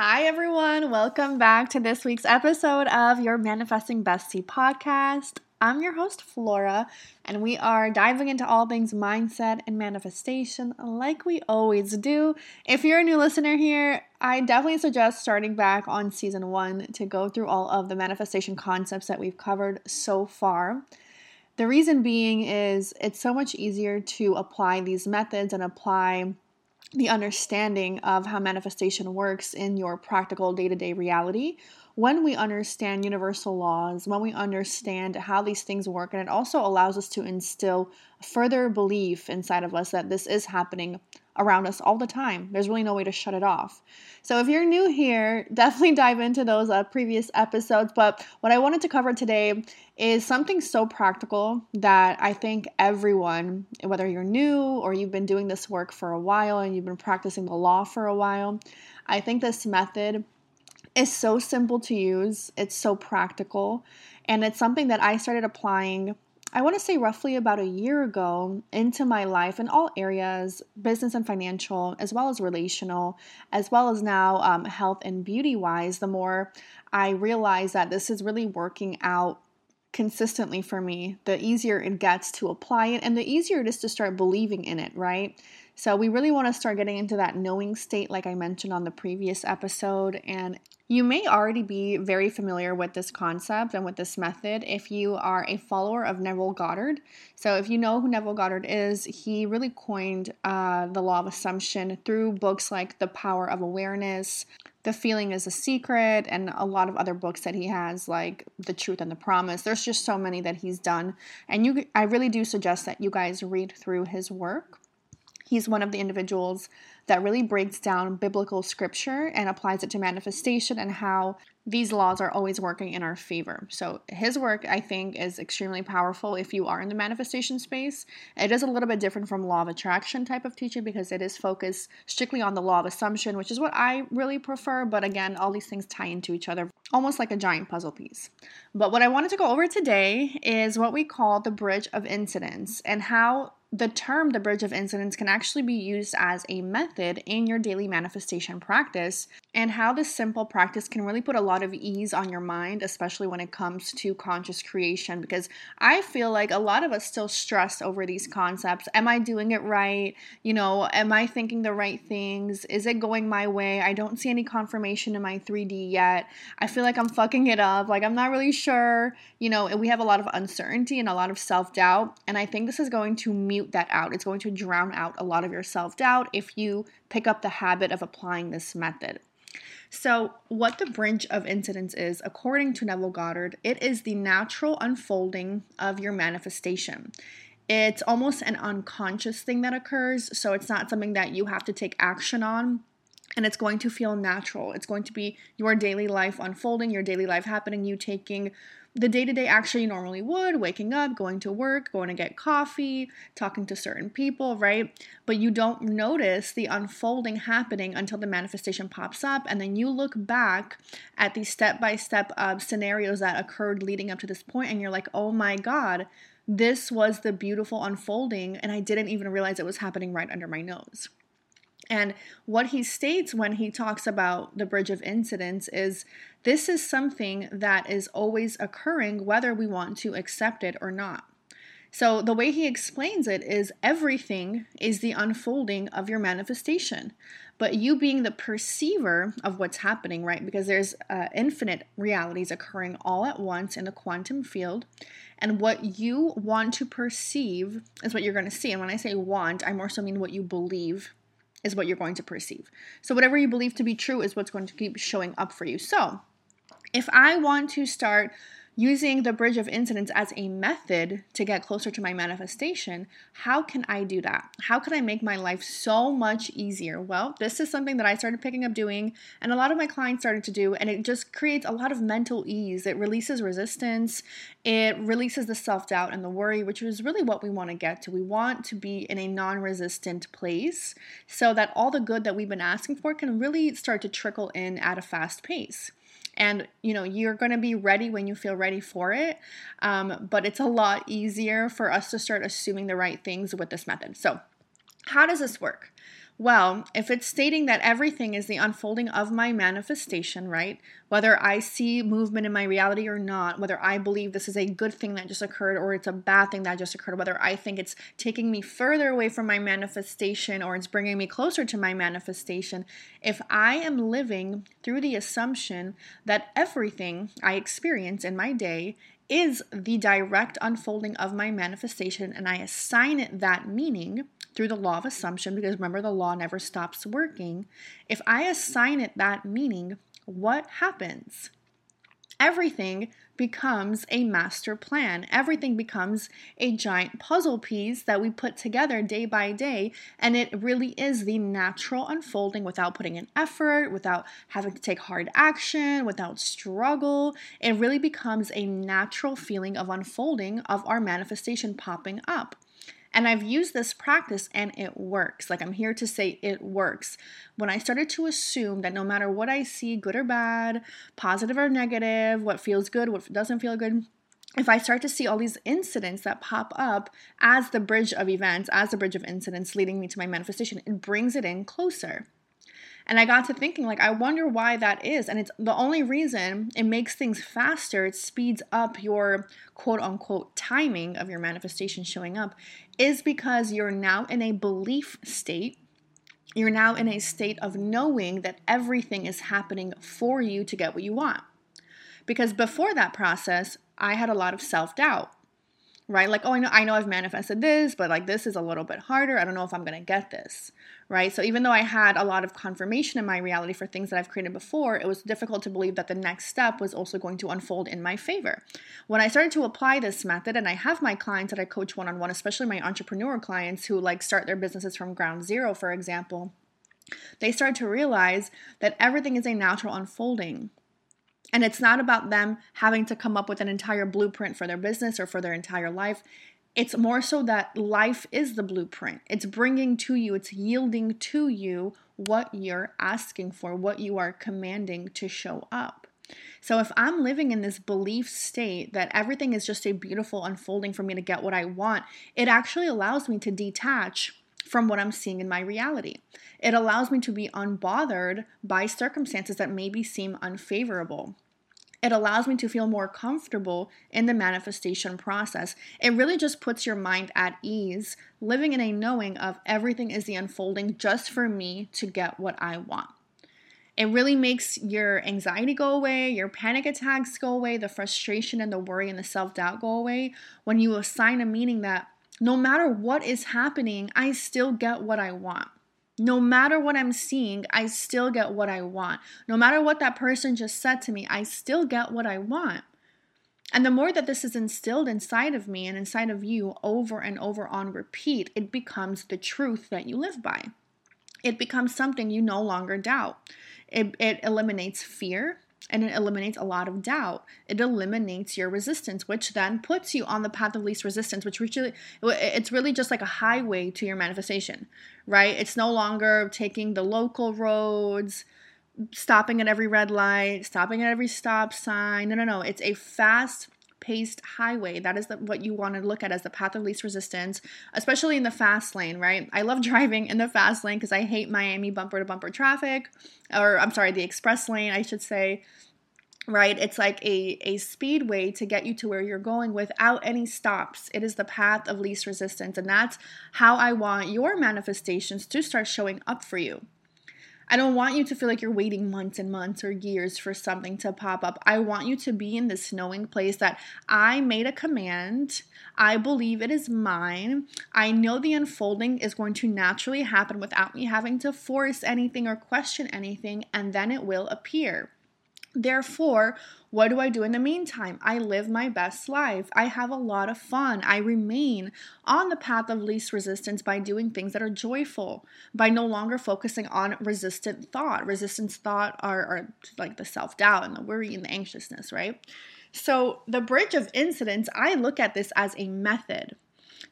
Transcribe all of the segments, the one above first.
Hi, everyone. Welcome back to this week's episode of your Manifesting Bestie podcast. I'm your host, Flora, and we are diving into all things mindset and manifestation like we always do. If you're a new listener here, I definitely suggest starting back on season one to go through all of the manifestation concepts that we've covered so far. The reason being is it's so much easier to apply these methods and apply the understanding of how manifestation works in your practical day to day reality when we understand universal laws, when we understand how these things work, and it also allows us to instill further belief inside of us that this is happening around us all the time. There's really no way to shut it off. So, if you're new here, definitely dive into those uh, previous episodes. But what I wanted to cover today is something so practical that I think everyone, whether you're new or you've been doing this work for a while and you've been practicing the law for a while, I think this method is so simple to use, it's so practical, and it's something that I started applying. I want to say roughly about a year ago into my life in all areas business and financial, as well as relational, as well as now um, health and beauty wise. The more I realize that this is really working out consistently for me, the easier it gets to apply it and the easier it is to start believing in it, right? So, we really want to start getting into that knowing state, like I mentioned on the previous episode. And you may already be very familiar with this concept and with this method if you are a follower of Neville Goddard. So, if you know who Neville Goddard is, he really coined uh, the law of assumption through books like The Power of Awareness, The Feeling is a Secret, and a lot of other books that he has, like The Truth and the Promise. There's just so many that he's done. And you, I really do suggest that you guys read through his work. He's one of the individuals that really breaks down biblical scripture and applies it to manifestation and how these laws are always working in our favor. So his work, I think, is extremely powerful if you are in the manifestation space. It is a little bit different from law of attraction type of teaching because it is focused strictly on the law of assumption, which is what I really prefer. But again, all these things tie into each other almost like a giant puzzle piece. But what I wanted to go over today is what we call the bridge of incidents and how the term the bridge of incidents can actually be used as a method in your daily manifestation practice, and how this simple practice can really put a lot of ease on your mind, especially when it comes to conscious creation. Because I feel like a lot of us still stress over these concepts. Am I doing it right? You know, am I thinking the right things? Is it going my way? I don't see any confirmation in my 3D yet. I feel like I'm fucking it up. Like, I'm not really sure. You know, we have a lot of uncertainty and a lot of self doubt. And I think this is going to mute that out. It's going to drown out a lot of your self doubt if you pick up the habit of applying this method. So, what the bridge of incidents is, according to Neville Goddard, it is the natural unfolding of your manifestation. It's almost an unconscious thing that occurs, so it's not something that you have to take action on and it's going to feel natural. It's going to be your daily life unfolding, your daily life happening, you taking the day to day actually normally would waking up, going to work, going to get coffee, talking to certain people, right? But you don't notice the unfolding happening until the manifestation pops up. And then you look back at these step by step scenarios that occurred leading up to this point, and you're like, oh my God, this was the beautiful unfolding. And I didn't even realize it was happening right under my nose. And what he states when he talks about the bridge of incidents is this is something that is always occurring whether we want to accept it or not. So, the way he explains it is everything is the unfolding of your manifestation, but you being the perceiver of what's happening, right? Because there's uh, infinite realities occurring all at once in the quantum field. And what you want to perceive is what you're going to see. And when I say want, I more so mean what you believe is what you're going to perceive. So, whatever you believe to be true is what's going to keep showing up for you. So, if I want to start using the bridge of incidents as a method to get closer to my manifestation, how can I do that? How can I make my life so much easier? Well, this is something that I started picking up doing, and a lot of my clients started to do, and it just creates a lot of mental ease. It releases resistance, it releases the self doubt and the worry, which is really what we want to get to. We want to be in a non resistant place so that all the good that we've been asking for can really start to trickle in at a fast pace and you know you're going to be ready when you feel ready for it um, but it's a lot easier for us to start assuming the right things with this method. So how does this work Well, if it's stating that everything is the unfolding of my manifestation, right? Whether I see movement in my reality or not, whether I believe this is a good thing that just occurred or it's a bad thing that just occurred, whether I think it's taking me further away from my manifestation or it's bringing me closer to my manifestation, if I am living through the assumption that everything I experience in my day is the direct unfolding of my manifestation and I assign it that meaning through the law of assumption, because remember, the law never stops working. If I assign it that meaning, what happens? Everything becomes a master plan. Everything becomes a giant puzzle piece that we put together day by day. And it really is the natural unfolding without putting in effort, without having to take hard action, without struggle. It really becomes a natural feeling of unfolding of our manifestation popping up. And I've used this practice and it works. Like I'm here to say it works. When I started to assume that no matter what I see, good or bad, positive or negative, what feels good, what doesn't feel good, if I start to see all these incidents that pop up as the bridge of events, as the bridge of incidents leading me to my manifestation, it brings it in closer. And I got to thinking, like, I wonder why that is. And it's the only reason it makes things faster, it speeds up your quote unquote timing of your manifestation showing up, is because you're now in a belief state. You're now in a state of knowing that everything is happening for you to get what you want. Because before that process, I had a lot of self doubt right? Like, oh, I know, I know I've manifested this, but like this is a little bit harder. I don't know if I'm gonna get this, right? So even though I had a lot of confirmation in my reality for things that I've created before, it was difficult to believe that the next step was also going to unfold in my favor. When I started to apply this method, and I have my clients that I coach one on one, especially my entrepreneur clients who like start their businesses from ground zero, for example. They start to realize that everything is a natural unfolding and it's not about them having to come up with an entire blueprint for their business or for their entire life. It's more so that life is the blueprint. It's bringing to you, it's yielding to you what you're asking for, what you are commanding to show up. So if I'm living in this belief state that everything is just a beautiful unfolding for me to get what I want, it actually allows me to detach from what I'm seeing in my reality. It allows me to be unbothered by circumstances that maybe seem unfavorable. It allows me to feel more comfortable in the manifestation process. It really just puts your mind at ease, living in a knowing of everything is the unfolding just for me to get what I want. It really makes your anxiety go away, your panic attacks go away, the frustration and the worry and the self doubt go away when you assign a meaning that no matter what is happening, I still get what I want. No matter what I'm seeing, I still get what I want. No matter what that person just said to me, I still get what I want. And the more that this is instilled inside of me and inside of you over and over on repeat, it becomes the truth that you live by. It becomes something you no longer doubt. It, it eliminates fear and it eliminates a lot of doubt. It eliminates your resistance, which then puts you on the path of least resistance, which really it's really just like a highway to your manifestation, right? It's no longer taking the local roads, stopping at every red light, stopping at every stop sign. No, no, no. It's a fast paced highway. That is the, what you want to look at as the path of least resistance, especially in the fast lane, right? I love driving in the fast lane because I hate Miami bumper to bumper traffic, or I'm sorry, the express lane, I should say. Right? It's like a, a speedway to get you to where you're going without any stops. It is the path of least resistance. And that's how I want your manifestations to start showing up for you. I don't want you to feel like you're waiting months and months or years for something to pop up. I want you to be in this knowing place that I made a command. I believe it is mine. I know the unfolding is going to naturally happen without me having to force anything or question anything, and then it will appear. Therefore, what do I do in the meantime? I live my best life. I have a lot of fun. I remain on the path of least resistance by doing things that are joyful, by no longer focusing on resistant thought. Resistance thought are, are like the self doubt and the worry and the anxiousness, right? So, the bridge of incidents, I look at this as a method.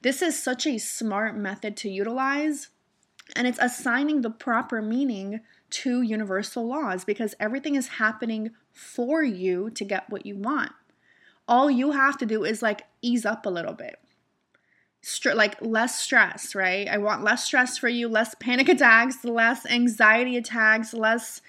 This is such a smart method to utilize, and it's assigning the proper meaning to universal laws because everything is happening for you to get what you want. All you have to do is like ease up a little bit. str- like less stress, right? I want less stress for you, less panic attacks, less anxiety attacks, less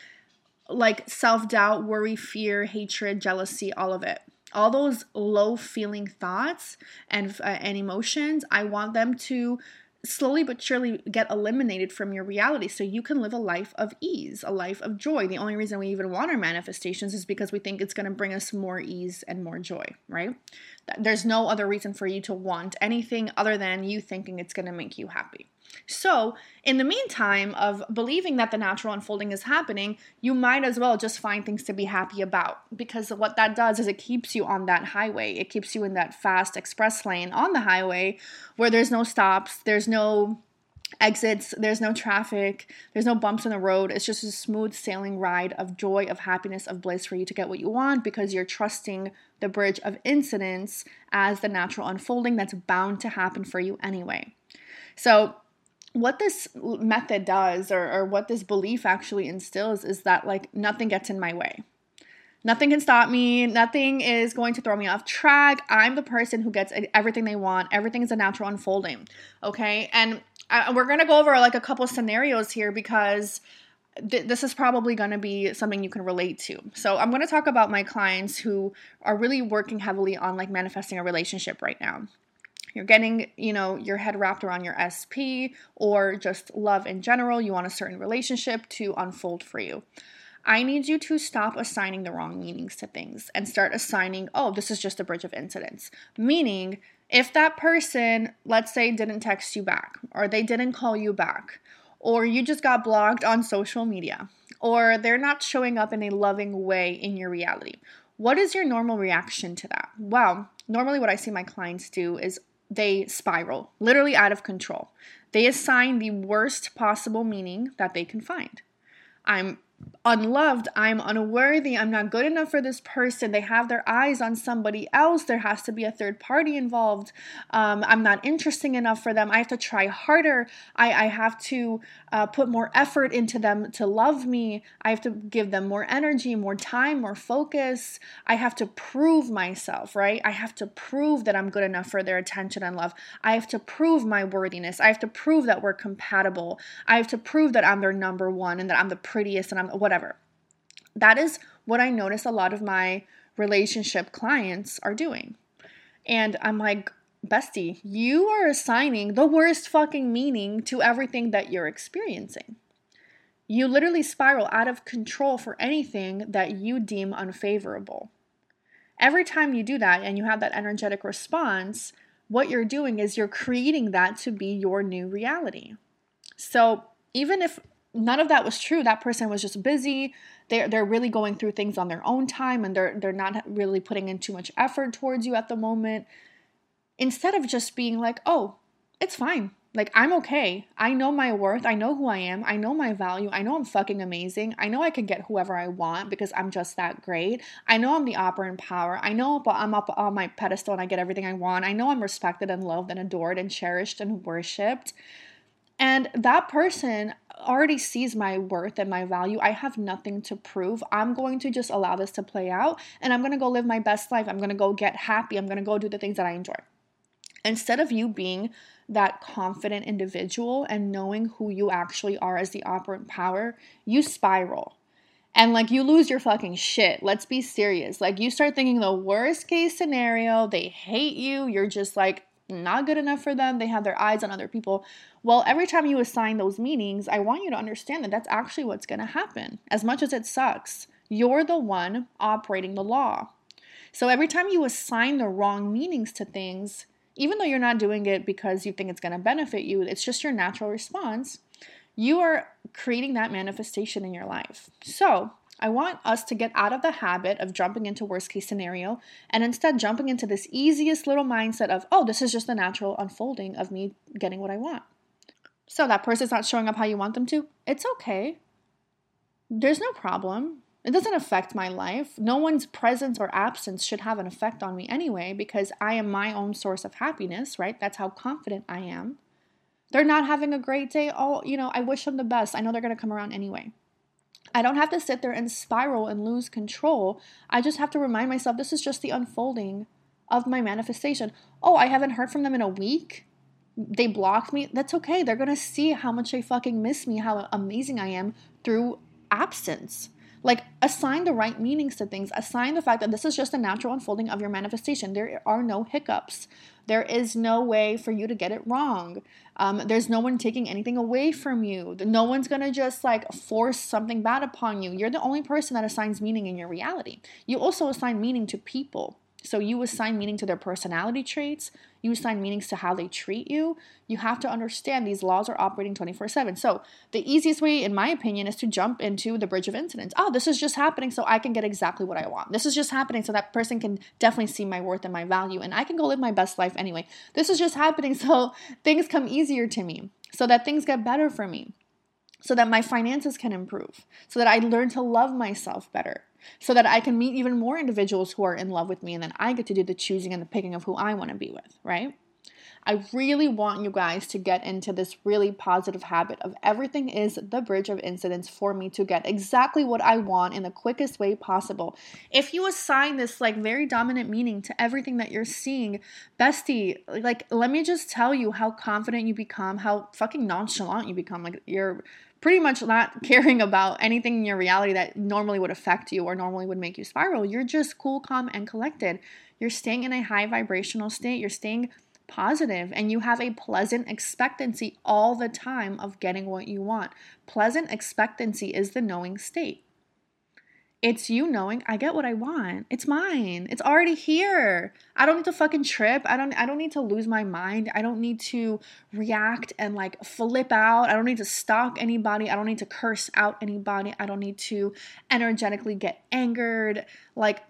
like self doubt, worry, fear, hatred, jealousy, all of it. All those low feeling thoughts and, uh, and emotions, I want them to slowly but surely get eliminated from your reality so you can live a life of ease, a life of joy. The only reason we even want our manifestations is because we think it's going to bring us more ease and more joy, right? There's no other reason for you to want anything other than you thinking it's going to make you happy. So, in the meantime of believing that the natural unfolding is happening, you might as well just find things to be happy about because what that does is it keeps you on that highway. It keeps you in that fast express lane on the highway where there's no stops, there's no exits, there's no traffic, there's no bumps in the road. It's just a smooth sailing ride of joy, of happiness, of bliss for you to get what you want because you're trusting the bridge of incidents as the natural unfolding that's bound to happen for you anyway. So, what this method does or, or what this belief actually instills is that like nothing gets in my way. Nothing can stop me. Nothing is going to throw me off track. I'm the person who gets everything they want. Everything is a natural unfolding okay? And I, we're to go over like a couple scenarios here because th- this is probably to be something you can relate to. So i'm to talk about my clients who are really working heavily on like manifesting a relationship right now you're getting, you know, your head wrapped around your SP or just love in general, you want a certain relationship to unfold for you. I need you to stop assigning the wrong meanings to things and start assigning, oh, this is just a bridge of incidents. Meaning, if that person, let's say, didn't text you back, or they didn't call you back, or you just got blocked on social media, or they're not showing up in a loving way in your reality, what is your normal reaction to that? Well, normally what I see my clients do is they spiral, literally out of control. They assign the worst possible meaning that they can find. I'm unloved, I'm unworthy, I'm not good enough for this person. They have their eyes on somebody else. There has to be a third party involved. Um, I'm not interesting enough for them. I have to try harder. I, I have to uh, put more effort into them to love me. I have to give them more energy, more time, more focus. I have to prove myself, right? I have to prove that I'm good enough for their attention and love. I have to prove my worthiness. I have to prove that we're compatible. I have to prove that I'm their number one and that I'm the prettiest and I'm Um, whatever. That is what I notice a lot of my relationship clients are doing. And I'm like, bestie, you are assigning the worst fucking meaning to everything that you're experiencing. You literally spiral out of control for anything that you deem unfavorable. Every time you do that and you have that energetic response, what you're doing is you're creating that to be your new reality. So, even if none of that was true. That person was just busy. They're, they're really going through things on their own time and they're, they're not really putting in too much effort towards you at the moment. Instead of just being like, oh, it's fine. Like, I'm okay. I know my worth. I know who I am. I know my value. I know I'm fucking amazing. I know I can get whoever I want because I'm just that great. I know I'm the operant power. I know I'm up on my pedestal and I get everything I want. I know I'm respected and loved and adored and cherished and worshiped. And that person already sees my worth and my value. I have nothing to prove. I'm going to just allow this to play out and I'm going to go live my best life. I'm going to go get happy. I'm going to go do the things that I enjoy. Instead of you being that confident individual and knowing who you actually are as the operant power, you spiral. And like you lose your fucking shit. Let's be serious. Like you start thinking the worst case scenario, they hate you, you're just like, not good enough for them. They have their eyes on other people. Well, every time you assign those meanings, I want you to understand that that's actually what's going to happen. As much as it sucks, you're the one operating the law. So every time you assign the wrong meanings to things, even though you're not doing it because you think it's going to benefit you, it's just your natural response, you are creating that manifestation in your life. So, I want us to get out of the habit of jumping into worst case scenario and instead jumping into this easiest little mindset of, oh, this is just the natural unfolding of me getting what I want. So that person's not showing up how you want them to. It's okay. There's no problem. It doesn't affect my life. No one's presence or absence should have an effect on me anyway because I am my own source of happiness, right? That's how confident I am. They're not having a great day. Oh, you know, I wish them the best. I know they're going to come around anyway. I don't have to sit there and spiral and lose control. I just have to remind myself this is just the unfolding of my manifestation. Oh, I haven't heard from them in a week. they blocked me, that's okay. They're going to see how much they fucking miss me, how amazing I am through absence. Like, assign the right meanings to things. Assign the fact that this is just a natural unfolding of your manifestation. There are no hiccups. There is no way for you to get it wrong. Um, there's no one taking anything away from you. No one's gonna just like force something bad upon you. You're the only person that assigns meaning in your reality. You also assign meaning to people. So you assign meaning to their personality traits, you assign meanings to how they treat you. You have to understand these laws are operating 24 7. So the easiest way, in my opinion, is to jump into the bridge of incidents. Oh, this is just happening so I can get exactly what I want. This is just happening so that person can definitely see my worth and my value, and I can go live my best life anyway. This is just happening so things come easier to me, so that things get better for me so that my finances can improve, so that I learn to love myself better, so that I can meet even more individuals who are in love with me, and then I get to do the choosing and the picking of who I want to be with, right? I really want you guys to get into this really positive habit of everything is the bridge of incidents for me to get exactly what I want in the quickest way possible. If you assign this like very dominant meaning to everything that you're seeing, bestie, like let me just tell you how confident you become, how fucking nonchalant you become. Like you're pretty much not caring about anything in your reality that normally would affect you or normally would make you spiral. You're just cool, calm, and collected. You're staying in a high vibrational state. You're staying positive and you have a pleasant expectancy all the time of getting what you want. Pleasant expectancy is the knowing state. It's you knowing I get what I want. It's mine. It's already here. I don't need to fucking trip. I don't I don't need to lose my mind. I don't need to react and like flip out. I don't need to stalk anybody. I don't need to curse out anybody. I don't need to energetically get angered. Like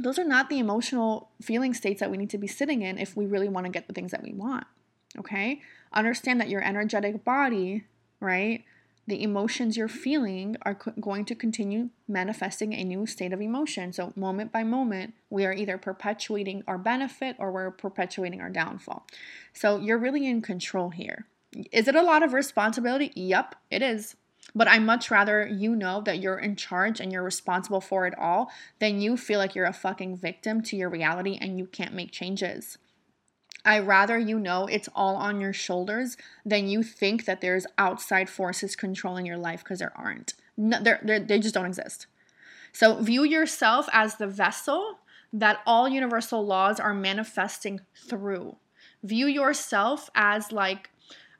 those are not the emotional feeling states that we need to be sitting in if we really want to get the things that we want. Okay? Understand that your energetic body, right? The emotions you're feeling are co- going to continue manifesting a new state of emotion. So, moment by moment, we are either perpetuating our benefit or we're perpetuating our downfall. So, you're really in control here. Is it a lot of responsibility? Yep, it is. But I much rather you know that you're in charge and you're responsible for it all than you feel like you're a fucking victim to your reality and you can't make changes. I rather you know it's all on your shoulders than you think that there's outside forces controlling your life because there aren't. No, they're, they're, they just don't exist. So view yourself as the vessel that all universal laws are manifesting through. View yourself as like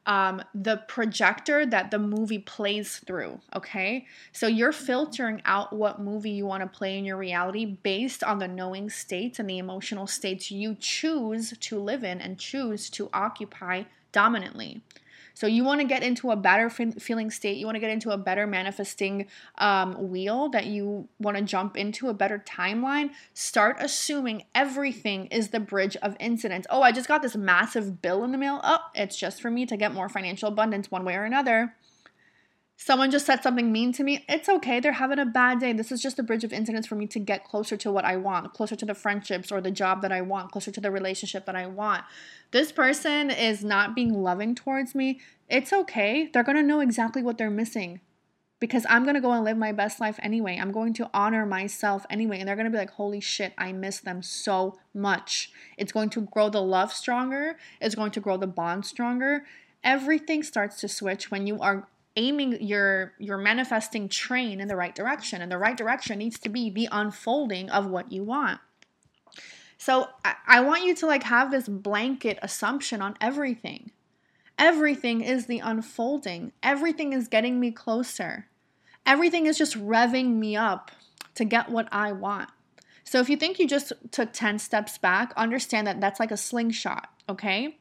um, the projector that the movie plays through. Okay. So you're filtering out what movie you want to play in your reality based on the knowing states and the emotional states you choose to live in and choose to occupy dominantly. So you want to get into a better feeling state. You want to get into a better manifesting um, wheel that you want to jump into a better timeline. Start assuming everything is the bridge of incidents. Oh, I just got this massive bill in the mail. Oh, it's just for me to get more financial abundance one way or another. Someone just said something mean to me. It's okay. They're having a bad day. This is just a bridge of incidents for me to get closer to what I want, closer to the friendships or the job that I want, closer to the relationship that I want. This person is not being loving towards me. It's okay. They're going to know exactly what they're missing because I'm going to go and live my best life anyway. I'm going to honor myself anyway. And they're going to be like, holy shit, I miss them so much. It's going to grow the love stronger, it's going to grow the bond stronger. Everything starts to switch when you are aiming your your manifesting train in the right direction and the right direction needs to be the unfolding of what you want. So I, I want you to like have this blanket assumption on everything. Everything is the unfolding. Everything is getting me closer. Everything is just revving me up to get what i want. So if you think you just took 10 steps back understand that that's like a slingshot okay?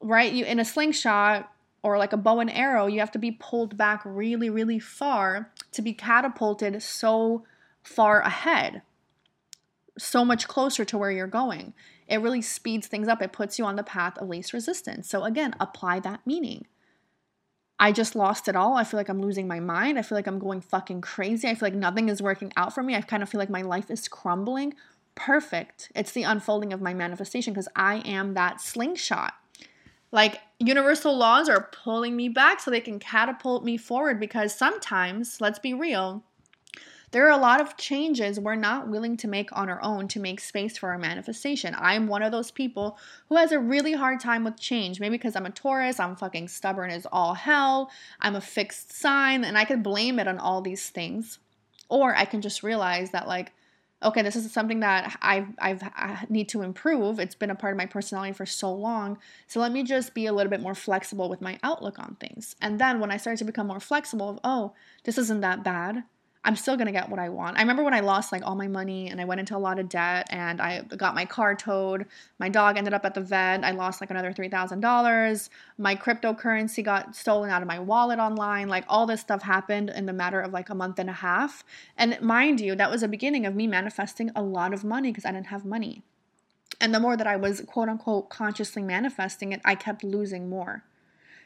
Right? You in a slingshot or like a bow and arrow, you have to be pulled back really, really far to be catapulted so far ahead, so much closer to where you're going. It really speeds things up. It puts you on the path of least resistance. So, again, apply that meaning. I just lost it all. I feel like I'm losing my mind. I feel like I'm going fucking crazy. I feel like nothing is working out for me. I kind of feel like my life is crumbling. Perfect. It's the unfolding of my manifestation because I am that slingshot. Like universal laws are pulling me back so they can catapult me forward because sometimes, let's be real, There are a lot of changes we're not willing to make on our own to make space for our manifestation. I'm one of those people who has a really hard time with change. Maybe because I'm a Taurus, I'm fucking stubborn as all hell, I'm a fixed sign, and I can blame it on all these things. Or I can just realize that, like, okay, this is something that I've, I've I need to improve. It's been a part of my personality for so long. So let me just be a little bit more flexible with my outlook on things. And then when I start to become more flexible, of, oh, this isn't that bad. I'm still gonna get what I want. I remember when I lost like all my money and I went into a lot of debt and I got my car towed. My dog ended up at the vet. I lost like another three thousand dollars. My cryptocurrency got stolen out of my wallet online. Like all this stuff happened in the matter of like a month and a half. And mind you, that was the beginning of me manifesting a lot of money because I didn't have money. And the more that I was quote unquote consciously manifesting it, I kept losing more.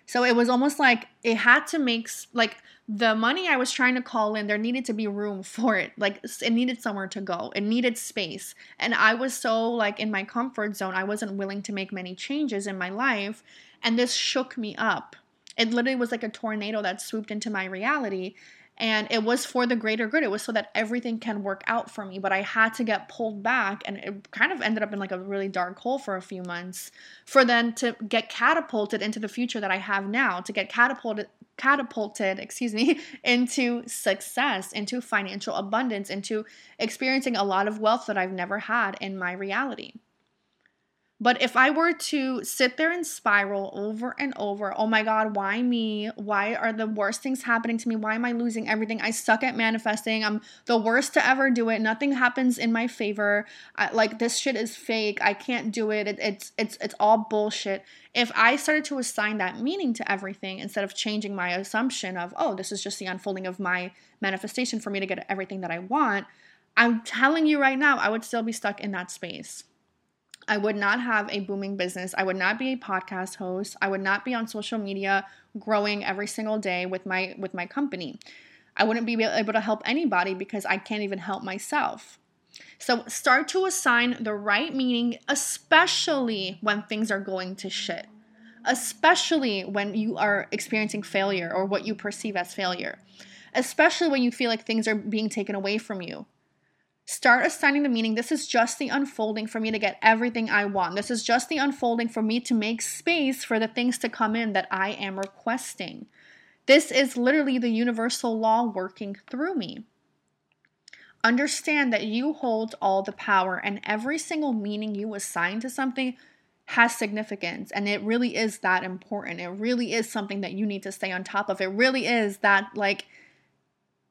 So it was almost like it had to make like the money I was trying to call in, there needed to be room for it. Like it needed somewhere to go. It needed space. And I was so like in my comfort zone, I wasn't willing to make many changes in my life, and this shook me up. It literally was like a tornado that swooped into my reality and it was for the greater good. It was so that everything can work out for me but i had to get pulled back and it kind of ended up in like a really dark hole for a few months for then to get catapulted into the future that i have now to get catapulted catapulted excuse me into success into financial abundance into experiencing a lot of wealth that i've never had in my reality but if I were to sit there and spiral over and over, oh my God, why me? Why are the worst things happening to me? Why am I losing everything? I suck at manifesting. I'm the worst to ever do it. Nothing happens in my favor. I, like this shit is fake. I can't do it. it. It's it's it's all bullshit. If I started to assign that meaning to everything instead of changing my assumption of, oh, this is just the unfolding of my manifestation for me to get everything that I want, I'm telling you right now, I would still be stuck in that space. I would not have a booming business. I would not be a podcast host. I would not be on social media growing every single day with my with my company. I wouldn't be able to help anybody because I can't even help myself. So start to assign the right meaning especially when things are going to shit. Especially when you are experiencing failure or what you perceive as failure. Especially when you feel like things are being taken away from you. Start assigning the meaning. This is just the unfolding for me to get everything I want. This is just the unfolding for me to make space for the things to come in that I am requesting. This is literally the universal law working through me. Understand that you hold all the power, and every single meaning you assign to something has significance. And it really is that important. It really is something that you need to stay on top of. It really is that, like,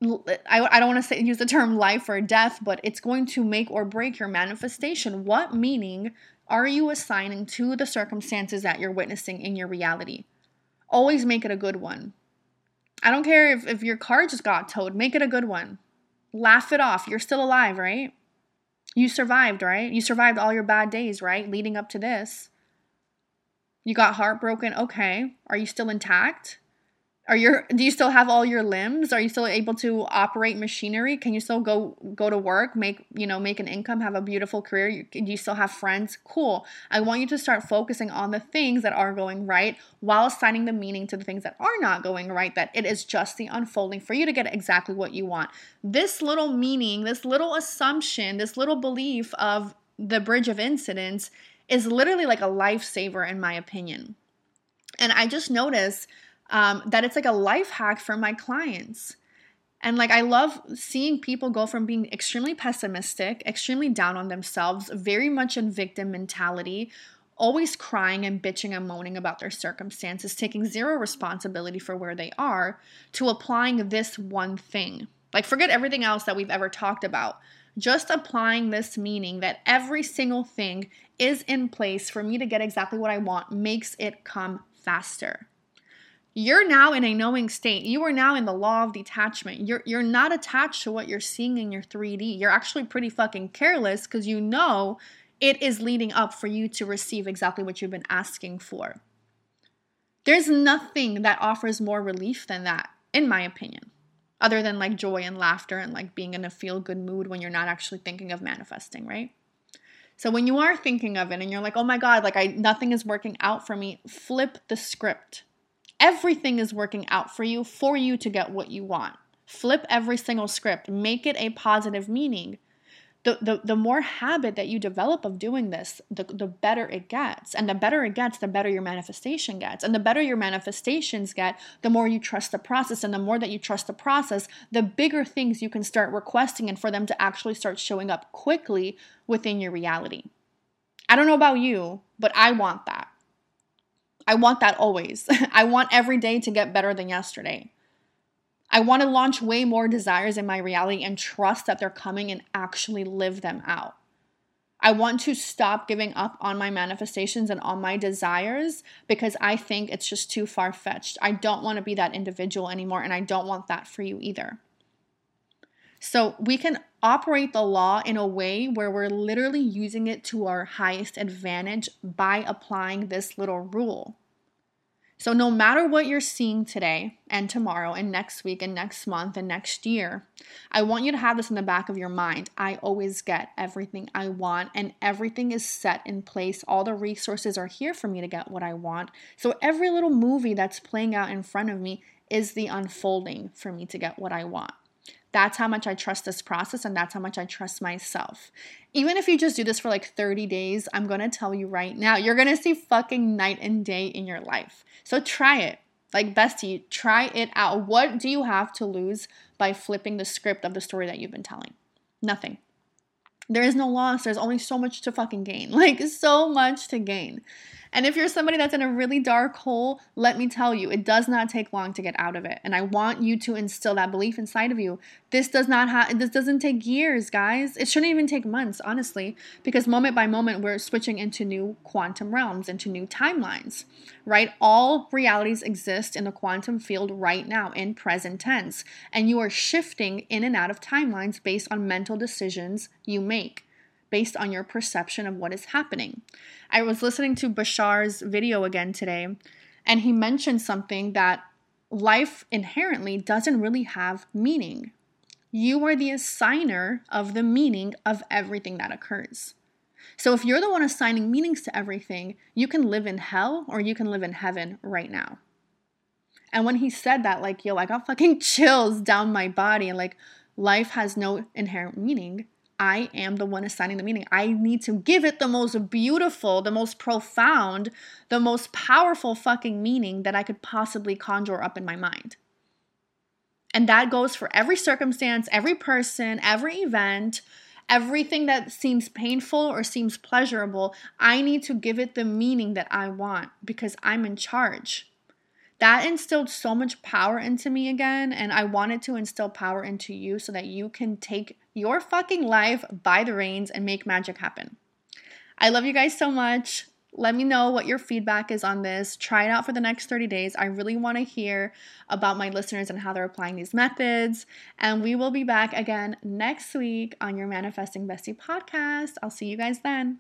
I, I don't want to say use the term life or death, but it's going to make or break your manifestation. What meaning are you assigning to the circumstances that you're witnessing in your reality? Always make it a good one. I don't care if, if your car just got towed, make it a good one. Laugh it off. You're still alive, right? You survived, right? You survived all your bad days, right? Leading up to this. You got heartbroken. Okay. Are you still intact? Are your do you still have all your limbs? Are you still able to operate machinery? Can you still go go to work make you know make an income have a beautiful career? You, do you still have friends? Cool. I want you to start focusing on the things that are going right while assigning the meaning to the things that are not going right that it is just the unfolding for you to get exactly what you want. This little meaning this little assumption this little belief of the bridge of incidents is literally like a lifesaver in my opinion. And i just noticed um, that it's like a life hack for my clients. And like, I love seeing people go from being extremely pessimistic, extremely down on themselves, very much in victim mentality, always crying and bitching and moaning about their circumstances, taking zero responsibility for where they are, to applying this one thing. Like, forget everything else that we've ever talked about. Just applying this meaning that every single thing is in place for me to get exactly what I want makes it come faster you're now in a knowing state. You are now in the law of detachment. You're you're not attached to what you're seeing in your 3D. You're actually pretty fucking careless because you know it is leading up for you to receive exactly what you've been asking for. There's nothing that offers more relief than that, in my opinion, other than like joy and laughter and like being in a feel good mood when you're not actually thinking of manifesting, right? So when you are thinking of it and you're like, "Oh my god, like I nothing is working out for me," flip the script Everything is working out for you for you to get what you want. Flip every single script, make it a positive meaning. The, the, the more habit that you develop of doing this, the, the better it gets. And the better it gets, the better your manifestation gets. And the better your manifestations get, the more you trust the process. And the more that you trust the process, the bigger things you can start requesting and for them to actually start showing up quickly within your reality. I don't know about you, but I want that. I want that always. I want every day to get better than yesterday. I want to launch way more desires in my reality and trust that they're coming and actually live them out. I want to stop giving up on my manifestations and on my desires because I think it's just too far fetched. I don't want to be that individual anymore, and I don't want that for you either. So, we can operate the law in a way where we're literally using it to our highest advantage by applying this little rule. So, no matter what you're seeing today and tomorrow and next week and next month and next year, I want you to have this in the back of your mind. I always get everything I want, and everything is set in place. All the resources are here for me to get what I want. So, every little movie that's playing out in front of me is the unfolding for me to get what I want. That's how much I trust this process and that's how much I trust myself. Even if you just do this for like 30 days, I'm gonna tell you right now, you're gonna see fucking night and day in your life. So try it. Like, bestie, try it out. What do you have to lose by flipping the script of the story that you've been telling? Nothing. There is no loss. There's only so much to fucking gain. Like, so much to gain. And if you're somebody that's in a really dark hole, let me tell you, it does not take long to get out of it. And I want you to instill that belief inside of you. This does not have this doesn't take years, guys. It shouldn't even take months, honestly, because moment by moment we're switching into new quantum realms, into new timelines. Right? All realities exist in the quantum field right now in present tense, and you are shifting in and out of timelines based on mental decisions you make based on your perception of what is happening. I was listening to Bashar's video again today, and he mentioned something that life inherently doesn't really have meaning. You are the assigner of the meaning of everything that occurs. So if you're the one assigning meanings to everything, you can live in hell or you can live in heaven right now. And when he said that, like, yo, I got fucking chills down my body and like life has no inherent meaning. I am the one assigning the meaning. I need to give it the most beautiful, the most profound, the most powerful fucking meaning that I could possibly conjure up in my mind. And that goes for every circumstance, every person, every event, everything that seems painful or seems pleasurable. I need to give it the meaning that I want because I'm in charge that instilled so much power into me again. And I wanted to instill power into you so that you can take your fucking life by the reins and make magic happen. I love you guys so much. Let me know what your feedback is on this. Try it out for the next 30 days. I really want to hear about my listeners and how they're applying these methods. And we will be back again next week on your Manifesting Bestie podcast. I'll see you guys then.